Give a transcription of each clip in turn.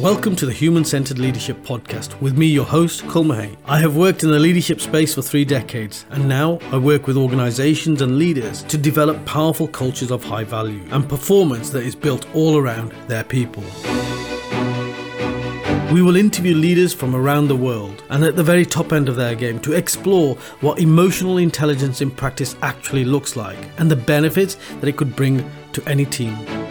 Welcome to the Human Centered Leadership Podcast with me, your host, Kul I have worked in the leadership space for three decades, and now I work with organizations and leaders to develop powerful cultures of high value and performance that is built all around their people. We will interview leaders from around the world and at the very top end of their game to explore what emotional intelligence in practice actually looks like and the benefits that it could bring to any team.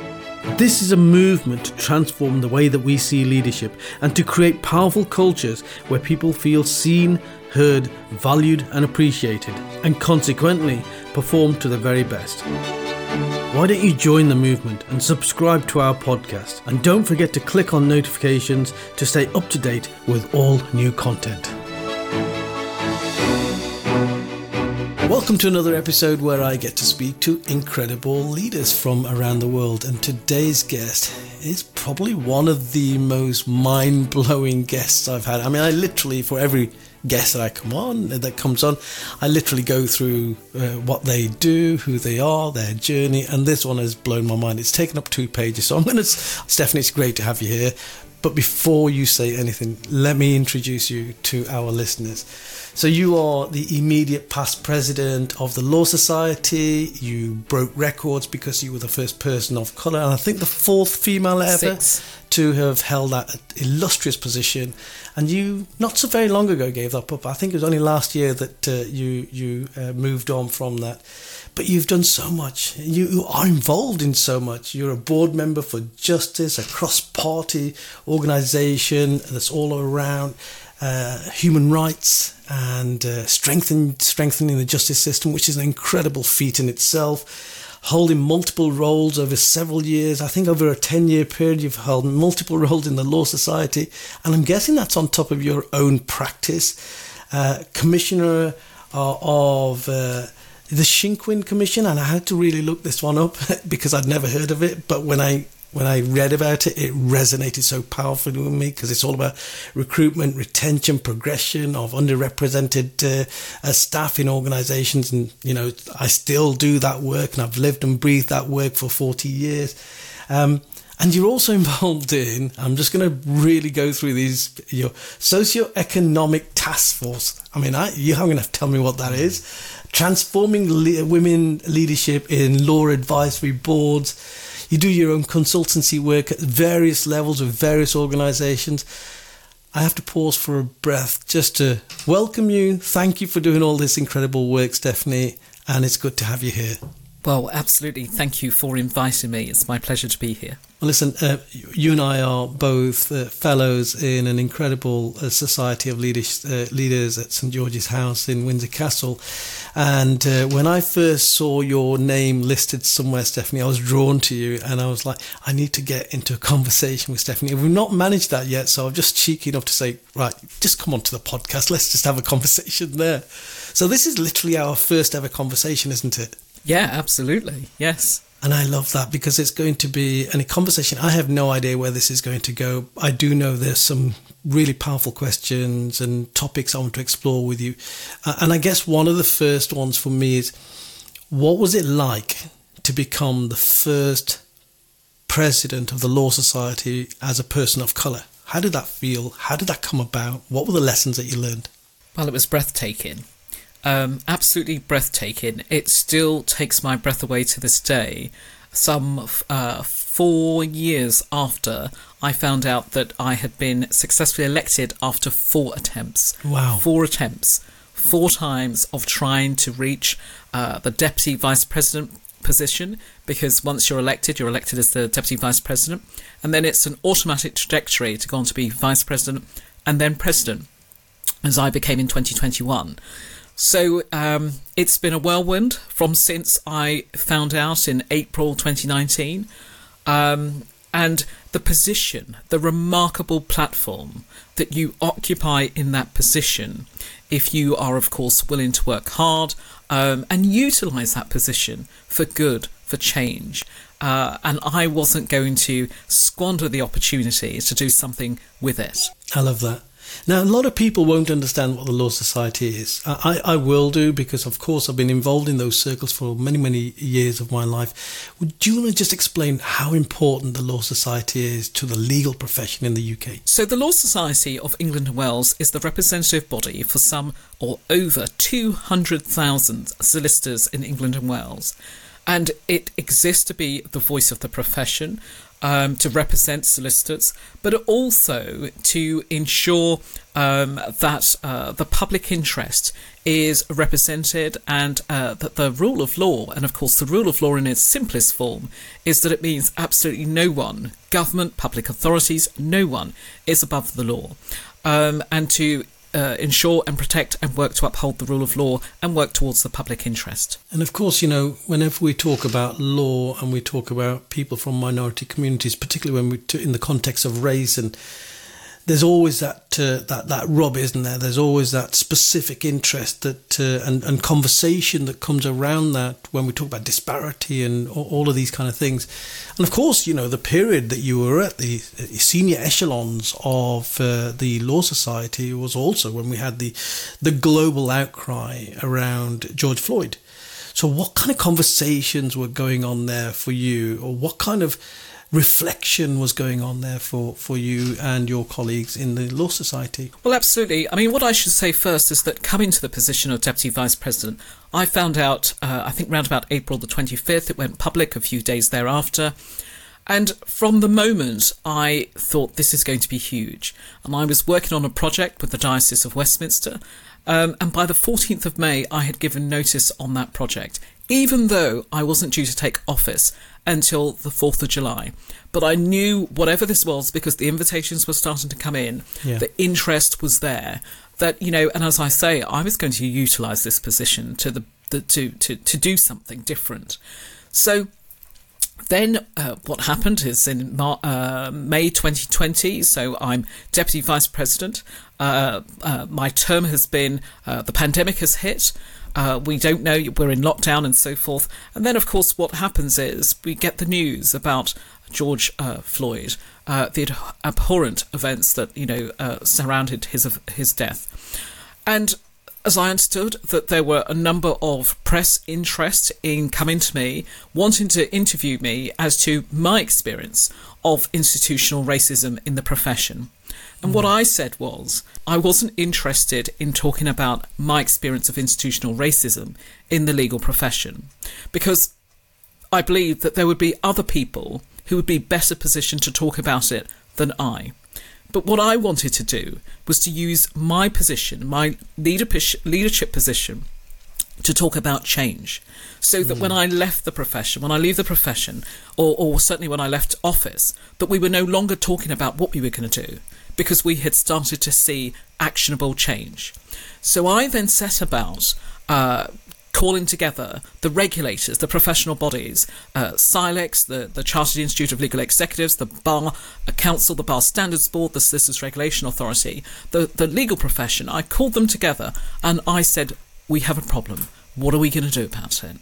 This is a movement to transform the way that we see leadership and to create powerful cultures where people feel seen, heard, valued, and appreciated, and consequently perform to the very best. Why don't you join the movement and subscribe to our podcast? And don't forget to click on notifications to stay up to date with all new content. Welcome to another episode where I get to speak to incredible leaders from around the world. And today's guest is probably one of the most mind blowing guests I've had. I mean, I literally, for every guest that I come on, that comes on, I literally go through uh, what they do, who they are, their journey, and this one has blown my mind. It's taken up two pages, so I'm going to, Stephanie, it's great to have you here. But before you say anything, let me introduce you to our listeners. So, you are the immediate past president of the Law Society. You broke records because you were the first person of colour, and I think the fourth female ever Six. to have held that illustrious position. And you, not so very long ago, gave that up. I think it was only last year that uh, you you uh, moved on from that. But you've done so much. You, you are involved in so much. You're a board member for Justice, a cross-party organisation that's all around uh, human rights and uh, strengthen, strengthening the justice system, which is an incredible feat in itself holding multiple roles over several years. I think over a 10 year period, you've held multiple roles in the Law Society. And I'm guessing that's on top of your own practice. Uh, commissioner uh, of uh, the Shinquin Commission, and I had to really look this one up because I'd never heard of it. But when I when I read about it, it resonated so powerfully with me because it's all about recruitment, retention, progression of underrepresented uh, uh, staff in organisations. And, you know, I still do that work and I've lived and breathed that work for 40 years. Um, and you're also involved in, I'm just going to really go through these, your socio-economic task force. I mean, I, you're going to tell me what that is. Transforming le- women leadership in law advisory boards you do your own consultancy work at various levels with various organizations. I have to pause for a breath just to welcome you. Thank you for doing all this incredible work, Stephanie, and it's good to have you here. Well, absolutely. Thank you for inviting me. It's my pleasure to be here. Well, listen, uh, you and I are both uh, fellows in an incredible uh, society of leaders, uh, leaders at St George's House in Windsor Castle. And uh, when I first saw your name listed somewhere, Stephanie, I was drawn to you and I was like, I need to get into a conversation with Stephanie. We've not managed that yet, so I'm just cheeky enough to say, right, just come on to the podcast. Let's just have a conversation there. So this is literally our first ever conversation, isn't it? Yeah, absolutely. Yes. And I love that because it's going to be a conversation. I have no idea where this is going to go. I do know there's some really powerful questions and topics I want to explore with you. Uh, and I guess one of the first ones for me is what was it like to become the first president of the Law Society as a person of colour? How did that feel? How did that come about? What were the lessons that you learned? Well, it was breathtaking. Um, absolutely breathtaking. It still takes my breath away to this day. Some uh, four years after I found out that I had been successfully elected after four attempts. Wow. Four attempts. Four times of trying to reach uh, the deputy vice president position because once you're elected, you're elected as the deputy vice president, and then it's an automatic trajectory to go on to be vice president and then president, as I became in 2021. So um, it's been a whirlwind from since I found out in April 2019. Um, and the position, the remarkable platform that you occupy in that position, if you are, of course, willing to work hard um, and utilize that position for good, for change. Uh, and I wasn't going to squander the opportunity to do something with it. I love that. Now, a lot of people won't understand what the Law Society is. I, I will do because, of course, I've been involved in those circles for many, many years of my life. Would you want to just explain how important the Law Society is to the legal profession in the UK? So, the Law Society of England and Wales is the representative body for some or over 200,000 solicitors in England and Wales. And it exists to be the voice of the profession um, to represent solicitors, but also to ensure um, that uh, the public interest is represented and uh, that the rule of law, and of course, the rule of law in its simplest form, is that it means absolutely no one, government, public authorities, no one is above the law. Um, and to uh, ensure and protect and work to uphold the rule of law and work towards the public interest. And of course, you know, whenever we talk about law and we talk about people from minority communities, particularly when we, t- in the context of race and there's always that uh, that that rub, isn't there? There's always that specific interest that uh, and and conversation that comes around that when we talk about disparity and all of these kind of things. And of course, you know the period that you were at the senior echelons of uh, the Law Society was also when we had the the global outcry around George Floyd. So, what kind of conversations were going on there for you, or what kind of reflection was going on there for, for you and your colleagues in the Law Society? Well, absolutely. I mean, what I should say first is that coming to the position of Deputy Vice President, I found out, uh, I think, around about April the 25th. It went public a few days thereafter. And from the moment, I thought this is going to be huge. And I was working on a project with the Diocese of Westminster. Um, and by the 14th of May, I had given notice on that project, even though I wasn't due to take office until the 4th of July. But I knew whatever this was, because the invitations were starting to come in, yeah. the interest was there. That, you know, and as I say, I was going to utilise this position to the, the to, to, to do something different. So then uh, what happened is in Mar- uh, May 2020, so I'm Deputy Vice President. Uh, uh my term has been, uh, the pandemic has hit. Uh, we don't know, we're in lockdown and so forth. And then, of course, what happens is we get the news about George Floyd, the abhorrent events that, you know, surrounded his, his death. And as I understood, that there were a number of press interest in coming to me, wanting to interview me as to my experience of institutional racism in the profession. And mm. what I said was, I wasn't interested in talking about my experience of institutional racism in the legal profession, because I believe that there would be other people who would be better positioned to talk about it than I. But what I wanted to do was to use my position, my leadership position, to talk about change. So that mm. when I left the profession, when I leave the profession, or, or certainly when I left office, that we were no longer talking about what we were going to do because we had started to see actionable change. So I then set about uh, calling together the regulators, the professional bodies, uh, CILEx, the, the Chartered Institute of Legal Executives, the Bar Council, the Bar Standards Board, the Solicitors Regulation Authority, the, the legal profession. I called them together and I said, We have a problem. What are we going to do about it?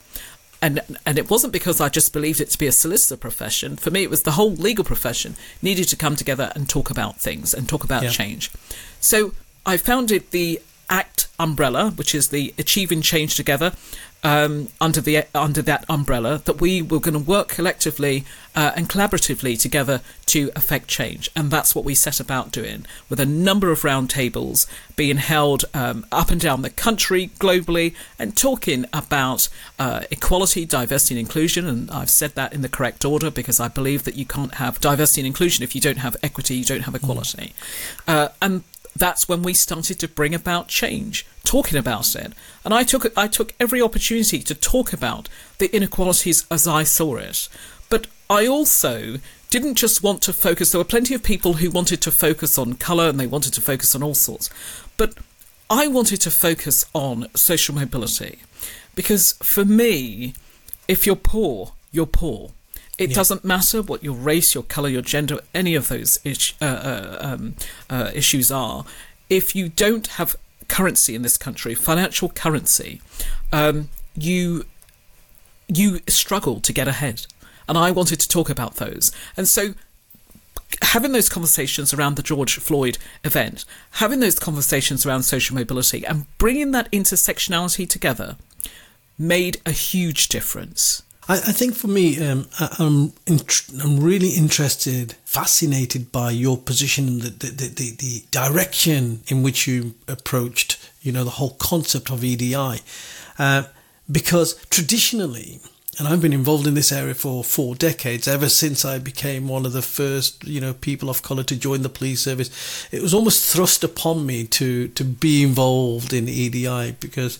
And, and it wasn't because I just believed it to be a solicitor profession. For me, it was the whole legal profession needed to come together and talk about things and talk about yeah. change. So I founded the ACT umbrella, which is the Achieving Change Together, um, under the under that umbrella, that we were going to work collectively uh, and collaboratively together to affect change, and that's what we set about doing, with a number of roundtables being held um, up and down the country, globally, and talking about uh, equality, diversity, and inclusion. And I've said that in the correct order because I believe that you can't have diversity and inclusion if you don't have equity, you don't have equality, mm. uh, and that's when we started to bring about change, talking about it. And I took I took every opportunity to talk about the inequalities as I saw it. But I also didn't just want to focus. There were plenty of people who wanted to focus on colour and they wanted to focus on all sorts. But I wanted to focus on social mobility because for me, if you're poor, you're poor. It yeah. doesn't matter what your race, your color, your gender, any of those ish, uh, uh, um, uh, issues are. If you don't have currency in this country, financial currency, um, you you struggle to get ahead. And I wanted to talk about those. And so having those conversations around the George Floyd event, having those conversations around social mobility, and bringing that intersectionality together made a huge difference. I, I think for me, um, I, am I'm, I'm really interested, fascinated by your position, the, the, the, the direction in which you approached, you know, the whole concept of EDI, uh, because traditionally and I've been involved in this area for four decades, ever since I became one of the first, you know, people of colour to join the police service. It was almost thrust upon me to to be involved in EDI because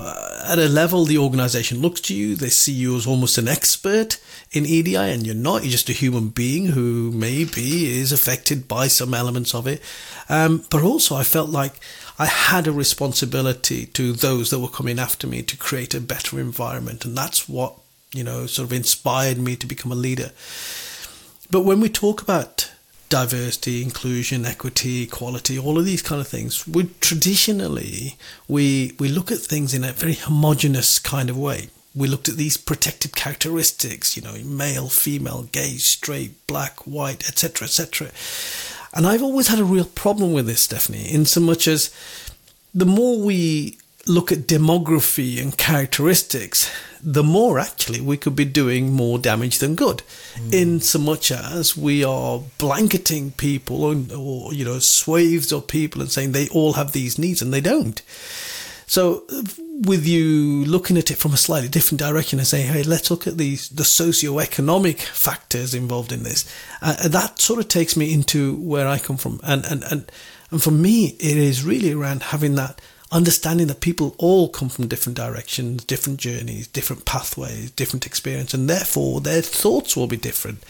at a level the organisation looks to you, they see you as almost an expert in EDI, and you're not. You're just a human being who maybe is affected by some elements of it. Um, but also, I felt like I had a responsibility to those that were coming after me to create a better environment, and that's what you know, sort of inspired me to become a leader. But when we talk about diversity, inclusion, equity, equality, all of these kind of things, we traditionally we we look at things in a very homogenous kind of way. We looked at these protected characteristics, you know, male, female, gay, straight, black, white, etc., etc. And I've always had a real problem with this, Stephanie, in so much as the more we look at demography and characteristics, the more actually we could be doing more damage than good. Mm. In so much as we are blanketing people or, or, you know, swathes of people and saying they all have these needs and they don't. So, with you looking at it from a slightly different direction and saying, hey, let's look at these the socio-economic factors involved in this, uh, that sort of takes me into where I come from. And, and, and, and for me, it is really around having that understanding that people all come from different directions, different journeys, different pathways, different experience, and therefore their thoughts will be different.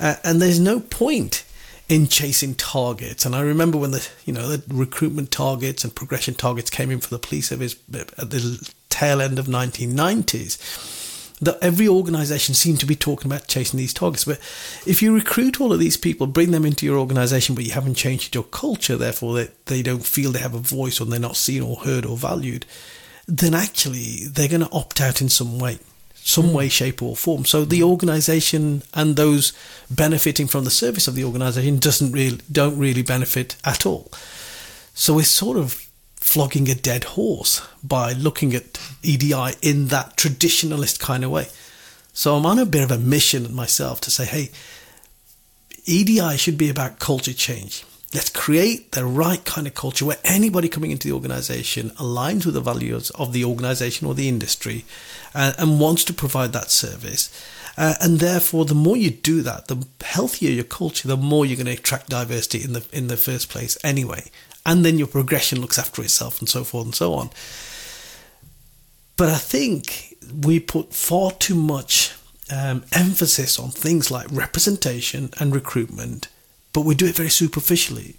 Uh, and there's no point in chasing targets. And I remember when the you know the recruitment targets and progression targets came in for the police service at the tail end of 1990s that every organization seemed to be talking about chasing these targets. But if you recruit all of these people, bring them into your organization, but you haven't changed your culture, therefore they, they don't feel they have a voice or they're not seen or heard or valued, then actually they're going to opt out in some way, some hmm. way, shape, or form. So the hmm. organization and those benefiting from the service of the organization doesn't really don't really benefit at all. So we're sort of flogging a dead horse by looking at EDI in that traditionalist kind of way. So I'm on a bit of a mission myself to say, hey, EDI should be about culture change. Let's create the right kind of culture where anybody coming into the organization aligns with the values of the organization or the industry uh, and wants to provide that service. Uh, and therefore, the more you do that, the healthier your culture, the more you're going to attract diversity in the in the first place. Anyway, and then your progression looks after itself and so forth and so on. But I think we put far too much um, emphasis on things like representation and recruitment, but we do it very superficially.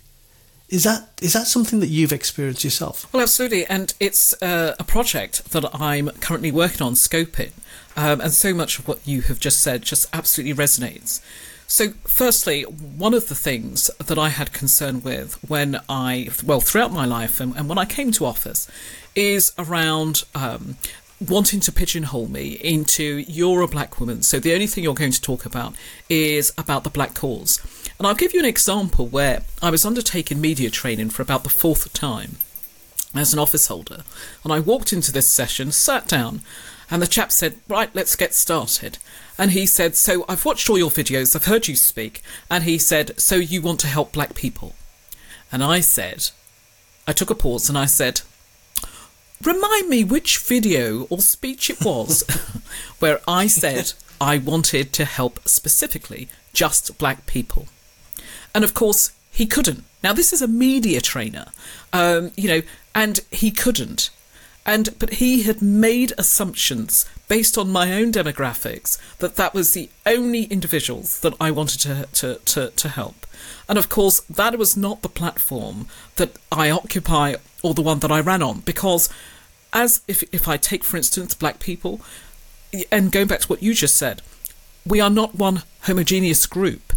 Is that is that something that you've experienced yourself? Well, absolutely, and it's uh, a project that I'm currently working on scoping, um, and so much of what you have just said just absolutely resonates. So, firstly, one of the things that I had concern with when I, well, throughout my life and, and when I came to office, is around um, wanting to pigeonhole me into you're a black woman, so the only thing you're going to talk about is about the black cause. And I'll give you an example where I was undertaking media training for about the fourth time as an office holder, and I walked into this session, sat down, and the chap said, Right, let's get started. And he said, So I've watched all your videos, I've heard you speak. And he said, So you want to help black people? And I said, I took a pause and I said, Remind me which video or speech it was where I said I wanted to help specifically just black people. And of course, he couldn't. Now, this is a media trainer, um, you know, and he couldn't. And but he had made assumptions based on my own demographics that that was the only individuals that I wanted to, to, to, to help. And of course, that was not the platform that I occupy or the one that I ran on because as if if I take for instance black people and going back to what you just said, we are not one homogeneous group.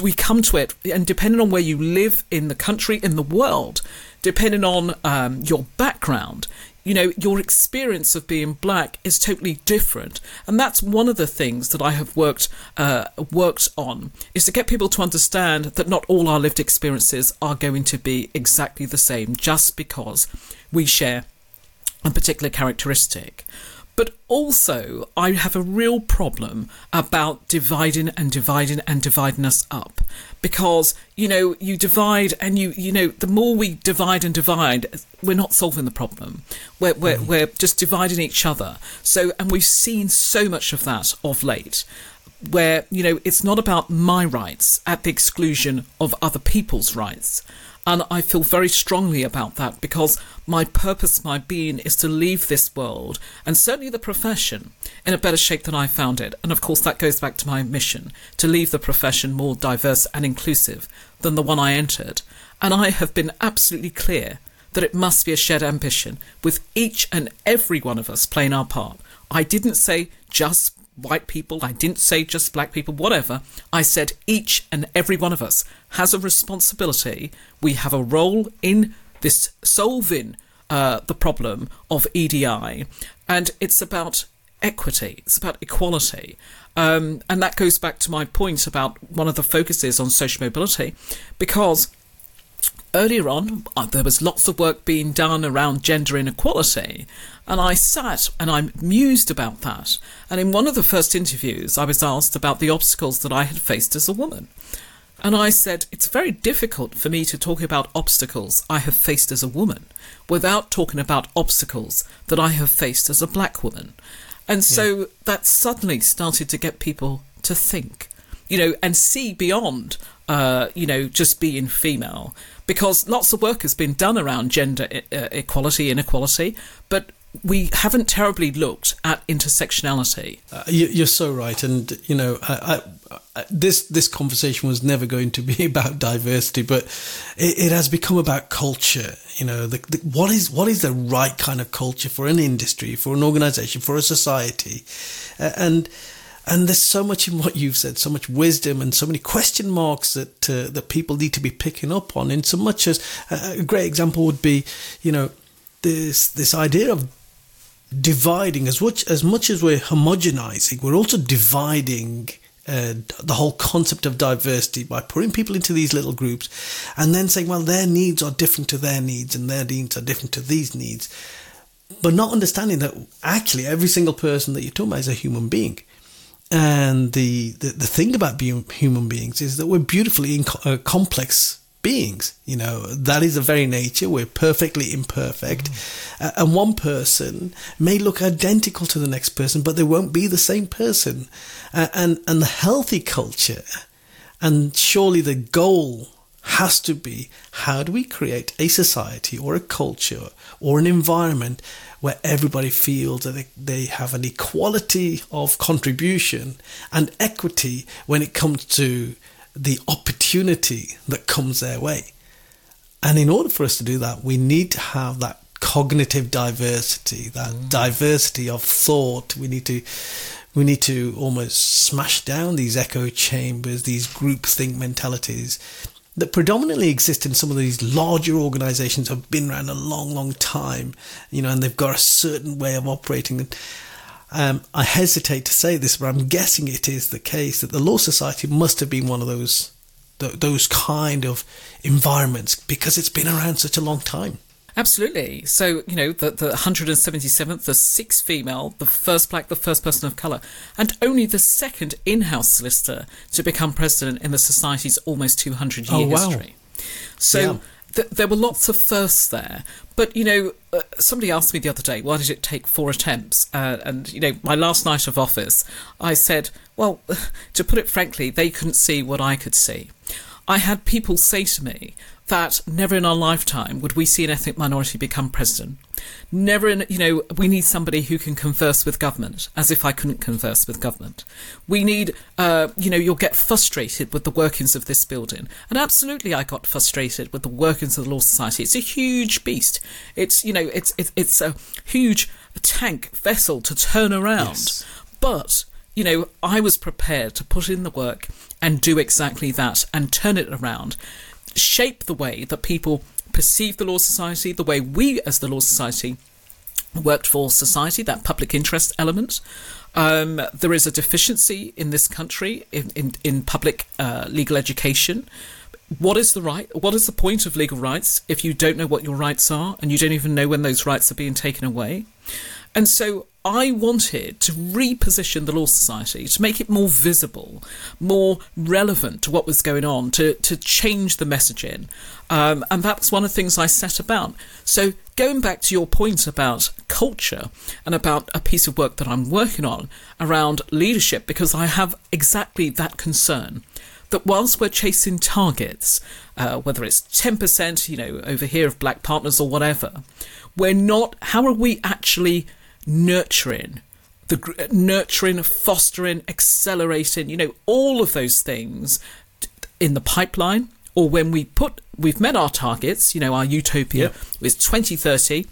we come to it, and depending on where you live in the country, in the world, depending on um, your background, you know, your experience of being black is totally different, and that's one of the things that I have worked uh, worked on is to get people to understand that not all our lived experiences are going to be exactly the same just because we share a particular characteristic. But also, I have a real problem about dividing and dividing and dividing us up. Because, you know, you divide and you, you know, the more we divide and divide, we're not solving the problem. We're, we're, mm. we're just dividing each other. So, and we've seen so much of that of late where, you know, it's not about my rights at the exclusion of other people's rights. And I feel very strongly about that because my purpose, my being, is to leave this world and certainly the profession in a better shape than I found it. And of course, that goes back to my mission to leave the profession more diverse and inclusive than the one I entered. And I have been absolutely clear that it must be a shared ambition with each and every one of us playing our part. I didn't say just white people, I didn't say just black people, whatever. I said each and every one of us has a responsibility. We have a role in this solving uh, the problem of EDI, and it's about equity, it's about equality. Um, and that goes back to my point about one of the focuses on social mobility, because earlier on, uh, there was lots of work being done around gender inequality, and I sat and I mused about that. And in one of the first interviews, I was asked about the obstacles that I had faced as a woman. And I said, it's very difficult for me to talk about obstacles I have faced as a woman without talking about obstacles that I have faced as a black woman. And so yeah. that suddenly started to get people to think, you know, and see beyond, uh, you know, just being female because lots of work has been done around gender uh, equality, inequality, but we haven't terribly looked at intersectionality. Uh, you, are so right, and you know, I, I, this this conversation was never going to be about diversity, but it, it has become about culture. You know, the, the, what is what is the right kind of culture for an industry, for an organisation, for a society, and and there's so much in what you've said, so much wisdom, and so many question marks that uh, that people need to be picking up on. In so much as a great example would be, you know, this this idea of dividing as much as much as we're homogenizing, we're also dividing. Uh, the whole concept of diversity by putting people into these little groups and then saying, well, their needs are different to their needs and their needs are different to these needs, but not understanding that actually every single person that you're talking about is a human being. And the, the, the thing about being human beings is that we're beautifully inco- uh, complex beings. You know, that is the very nature. We're perfectly imperfect. Mm. Uh, and one person may look identical to the next person, but they won't be the same person. Uh, and, and the healthy culture, and surely the goal has to be how do we create a society or a culture or an environment where everybody feels that they, they have an equality of contribution and equity when it comes to the opportunity that comes their way. And in order for us to do that, we need to have that cognitive diversity, that mm. diversity of thought. We need to we need to almost smash down these echo chambers, these groupthink mentalities that predominantly exist in some of these larger organizations have been around a long, long time, you know, and they've got a certain way of operating. Um, I hesitate to say this, but I'm guessing it is the case that the Law Society must have been one of those those kind of environments because it's been around such a long time. Absolutely. So, you know, the, the 177th, the sixth female, the first black, the first person of colour, and only the second in house solicitor to become president in the Society's almost 200 year oh, wow. history. So, yeah. Th- there were lots of firsts there. But, you know, uh, somebody asked me the other day, why did it take four attempts? Uh, and, you know, my last night of office, I said, well, to put it frankly, they couldn't see what I could see. I had people say to me, that never in our lifetime would we see an ethnic minority become president. Never in, you know, we need somebody who can converse with government, as if I couldn't converse with government. We need, uh, you know, you'll get frustrated with the workings of this building. And absolutely, I got frustrated with the workings of the Law Society. It's a huge beast. It's, you know, it's, it's, it's a huge tank vessel to turn around. Yes. But you know, I was prepared to put in the work and do exactly that and turn it around, shape the way that people perceive the Law Society, the way we as the Law Society worked for society, that public interest element. Um, there is a deficiency in this country in, in, in public uh, legal education. What is the right? What is the point of legal rights if you don't know what your rights are and you don't even know when those rights are being taken away? And so I wanted to reposition the Law Society to make it more visible, more relevant to what was going on, to, to change the messaging. Um, and that's one of the things I set about. So, going back to your point about culture and about a piece of work that I'm working on around leadership, because I have exactly that concern that whilst we're chasing targets, uh, whether it's 10%, you know, over here of black partners or whatever, we're not, how are we actually nurturing the uh, nurturing, fostering, accelerating, you know, all of those things in the pipeline. Or when we put, we've met our targets, you know, our utopia is 2030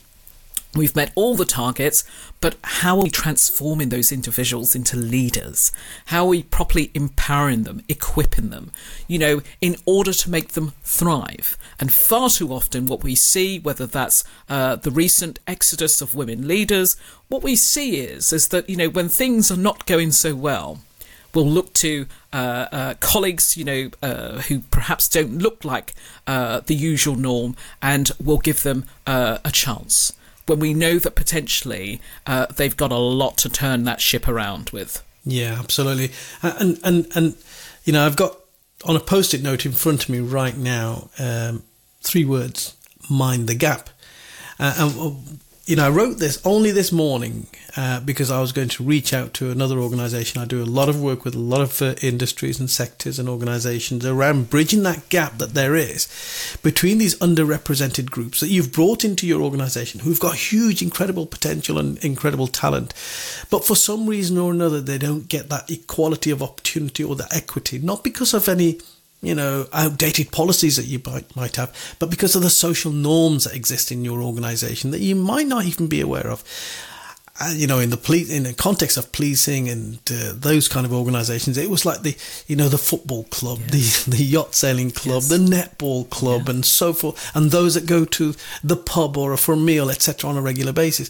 We've met all the targets, but how are we transforming those individuals into leaders? How are we properly empowering them, equipping them, you know, in order to make them thrive? And far too often, what we see, whether that's uh, the recent exodus of women leaders, what we see is is that you know when things are not going so well, we'll look to uh, uh, colleagues, you know, uh, who perhaps don't look like uh, the usual norm, and we'll give them uh, a chance when we know that potentially uh, they've got a lot to turn that ship around with. Yeah, absolutely. And and and you know, I've got on a post-it note in front of me right now um, three words: mind the gap. Uh, and you know, I wrote this only this morning uh, because I was going to reach out to another organisation. I do a lot of work with a lot of uh, industries and sectors and organisations around bridging that gap that there is between these underrepresented groups that you've brought into your organisation who've got huge, incredible potential and incredible talent, but for some reason or another they don't get that equality of opportunity or that equity, not because of any you know, outdated policies that you might, might have, but because of the social norms that exist in your organization that you might not even be aware of. Uh, you know, in the ple- in the context of policing and uh, those kind of organisations, it was like the you know the football club, yes. the the yacht sailing club, yes. the netball club, yeah. and so forth, and those that go to the pub or for a meal, etc., on a regular basis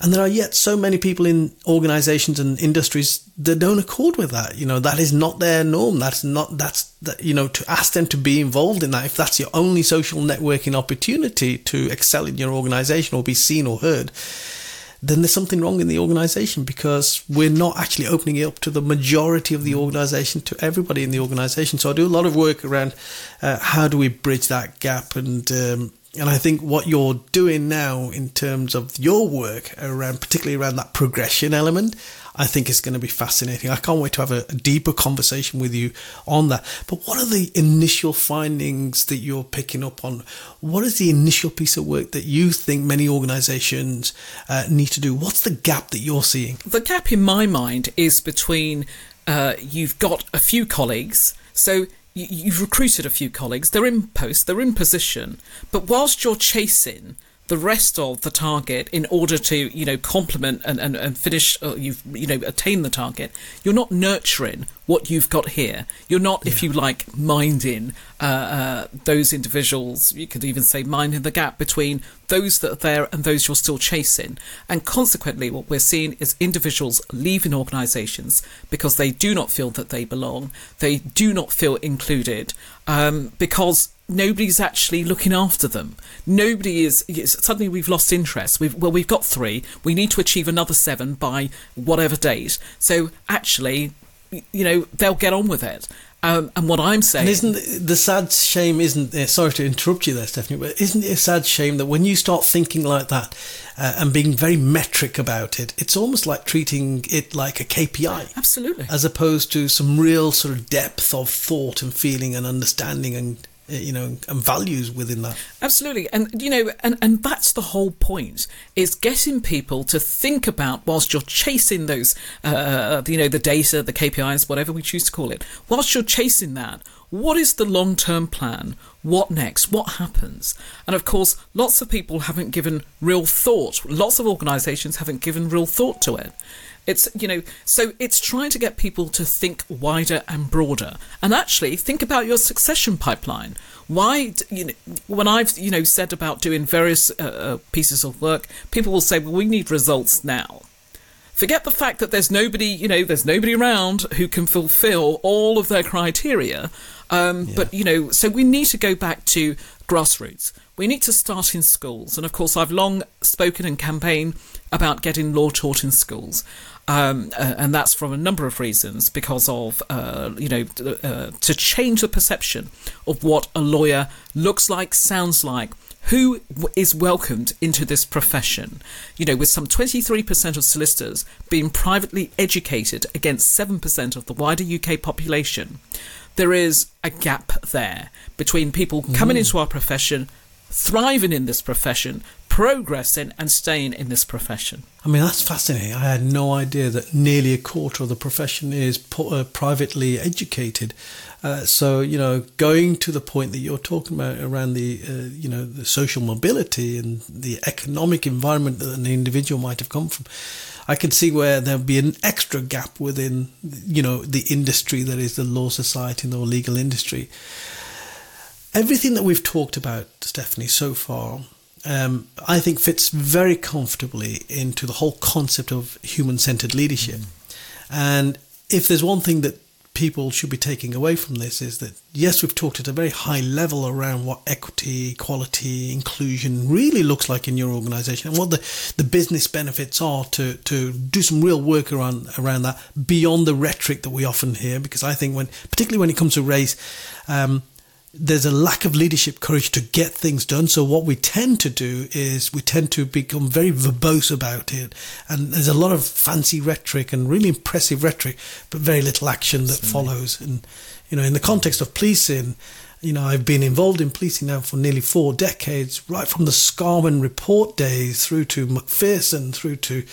and there are yet so many people in organizations and industries that don't accord with that. You know, that is not their norm. That's not, that's, that, you know, to ask them to be involved in that, if that's your only social networking opportunity to excel in your organization or be seen or heard, then there's something wrong in the organization because we're not actually opening it up to the majority of the organization, to everybody in the organization. So I do a lot of work around uh, how do we bridge that gap and, um, and I think what you're doing now in terms of your work around, particularly around that progression element, I think is going to be fascinating. I can't wait to have a, a, deeper conversation with you on that. But what are the initial findings that you're picking up on? What is the initial piece of work that you think many organizations uh, need to do? What's the gap that you're seeing? The gap in my mind is between uh, you've got a few colleagues. So you've recruited a few colleagues, they're in post, they're in position, but whilst you're chasing the rest of the target in order to you know complement and, and, and finish uh, you've you know attain the target. You're not nurturing what you've got here. You're not yeah. if you like minding uh, uh, those individuals. You could even say minding the gap between those that are there and those you're still chasing. And consequently what we're seeing is individuals leaving organizations because they do not feel that they belong. They do not feel included um, because nobody's actually looking after them. Nobody is. Suddenly, we've lost interest. We've well, we've got three. We need to achieve another seven by whatever date. So actually, you know, they'll get on with it. Um, and what I'm saying, and isn't the sad shame? Isn't uh, sorry to interrupt you there, Stephanie, but isn't it a sad shame that when you start thinking like that uh, and being very metric about it, it's almost like treating it like a KPI, absolutely, as opposed to some real sort of depth of thought and feeling and understanding and you know and values within that. Absolutely. And you know and and that's the whole point is getting people to think about whilst you're chasing those uh, uh you know the data the kpis whatever we choose to call it whilst you're chasing that what is the long term plan? What next? What happens? And of course lots of people haven't given real thought. Lots of organizations haven't given real thought to it It's, you know, so it's trying to get people to think wider and broader and actually think about your succession pipeline. Why, you know, when I've, you know, said about doing various uh, uh, pieces of work, people will say, well, we need results now. Forget the fact that there's nobody, you know, there's nobody around who can fulfill all of their criteria. Um, yeah. But, you know, so we need to go back to grassroots. We need to start in schools. And of course, I've long spoken and campaigned about getting law taught in schools. Um, uh, and that's from a number of reasons because of uh, you know uh, to change the perception of what a lawyer looks like, sounds like, who is welcomed into this profession. You know, with some 23% of solicitors being privately educated against 7% of the wider UK population, there is a gap there between people coming mm. into our profession, thriving in this profession, progressing and staying in this profession. I mean, that's fascinating. I had no idea that nearly a quarter of the profession is uh, privately educated. Uh, so, you know, going to the point that you're talking about around the, uh, you know, the social mobility and the economic environment that an individual might have come from, I can see where there'll be an extra gap within, you know, the industry that is the law society and the legal industry. Everything that we've talked about, Stephanie, so far um, I think fits very comfortably into the whole concept of human centered leadership. Mm. And if there's one thing that people should be taking away from this is that yes, we've talked at a very high level around what equity, equality, inclusion really looks like in your organization and what the, the business benefits are to, to do some real work around around that beyond the rhetoric that we often hear. Because I think when particularly when it comes to race, um, there's a lack of leadership courage to get things done. So what we tend to do is we tend to become very verbose about it, and there's a lot of fancy rhetoric and really impressive rhetoric, but very little action that follows. And you know, in the context of policing, you know, I've been involved in policing now for nearly four decades, right from the Scarman report days through to Macpherson, through to,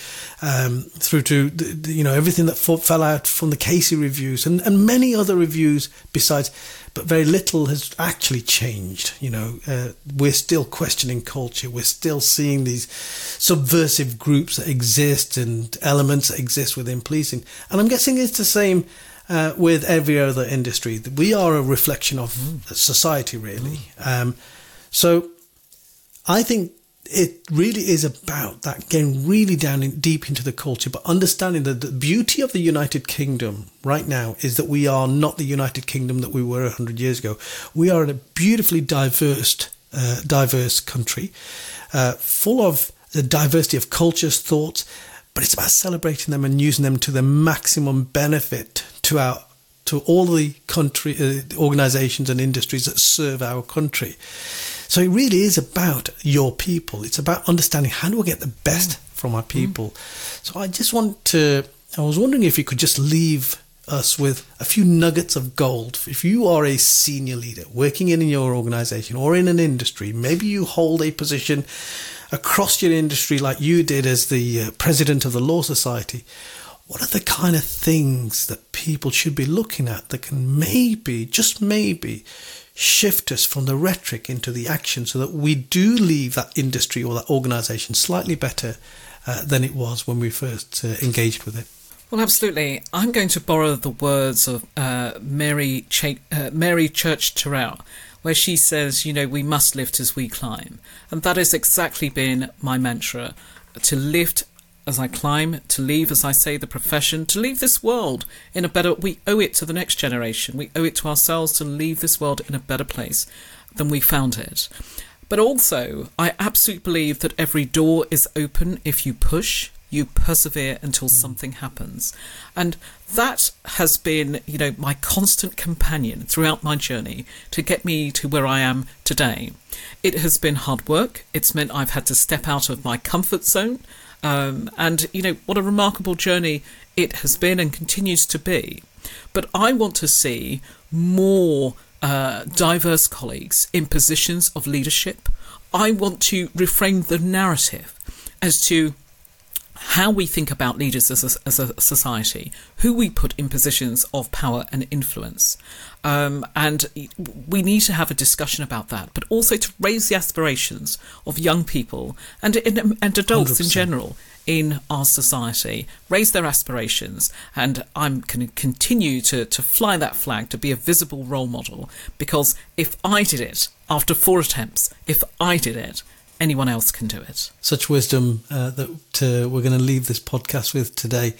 um, through to the, the, you know everything that fell out from the Casey reviews and, and many other reviews besides. But very little has actually changed. You know, uh, we're still questioning culture. We're still seeing these subversive groups that exist and elements that exist within policing. And I'm guessing it's the same uh, with every other industry. We are a reflection of mm. society, really. Mm. Um, so I think it really is about that getting really down in, deep into the culture, but understanding that the beauty of the United Kingdom right now is that we are not the United Kingdom that we were 100 years ago. We are a beautifully diverse, uh, diverse country, uh, full of the diversity of cultures, thoughts, but it's about celebrating them and using them to the maximum benefit to our to all the country uh, organizations and industries that serve our country. So it really is about your people. It's about understanding how do we get the best from our people. Mm. So I just want to. I was wondering if you could just leave us with a few nuggets of gold. If you are a senior leader working in your organization or in an industry, maybe you hold a position across your industry like you did as the uh, president of the Law Society what are the kind of things that people should be looking at that can maybe, just maybe, shift us from the rhetoric into the action so that we do leave that industry or that organization slightly better uh, than it was when we first uh, engaged with it? Well, absolutely. I'm going to borrow the words of uh, Mary, Ch- uh, Mary Church Terrell, where she says, you know, we must lift as we climb. And that has exactly been my mantra to lift as I climb, to leave, as I say, the profession, to leave this world in a better. We owe it to the next generation. We owe it to ourselves to leave this world in a better place than we found it. But also, I absolutely believe that every door is open if you push, you persevere until mm. something happens. And that has been, you know, my constant companion throughout my journey to get me to where I am today. It has been hard work. It's meant I've had to step out of my comfort zone. Um, and, you know, what a remarkable journey it has been and continues to be. But I want to see more uh, diverse colleagues in positions of leadership. I want to reframe the narrative as to how we think about leaders as a, as a society, who we put in positions of power and influence. Um, and we need to have a discussion about that, but also to raise the aspirations of young people and, and adults 100%. in general in our society, raise their aspirations, and I'm going to continue to, to fly that flag to be a visible role model because if I did it after four attempts, if I did it, anyone else can do it. Such wisdom uh, that uh, we're going to leave this podcast with today.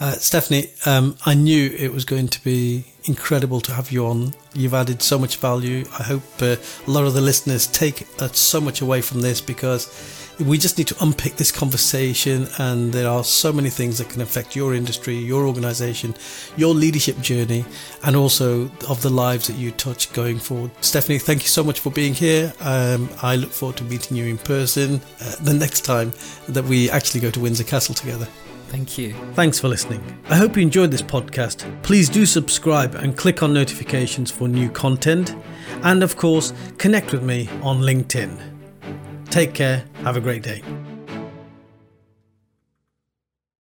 Uh, Stephanie, um, I knew it was going to be incredible to have you on. You've added so much value. I hope uh, a lot of the listeners take uh, so much away from this because we just need to unpick this conversation and there are so many things that can affect your industry your organization your leadership journey and also of the lives that you touch going forward stephanie thank you so much for being here um, i look forward to meeting you in person uh, the next time that we actually go to windsor castle together Thank you. Thanks for listening. I hope you enjoyed this podcast. Please do subscribe and click on notifications for new content. And of course, connect with me on LinkedIn. Take care. Have a great day.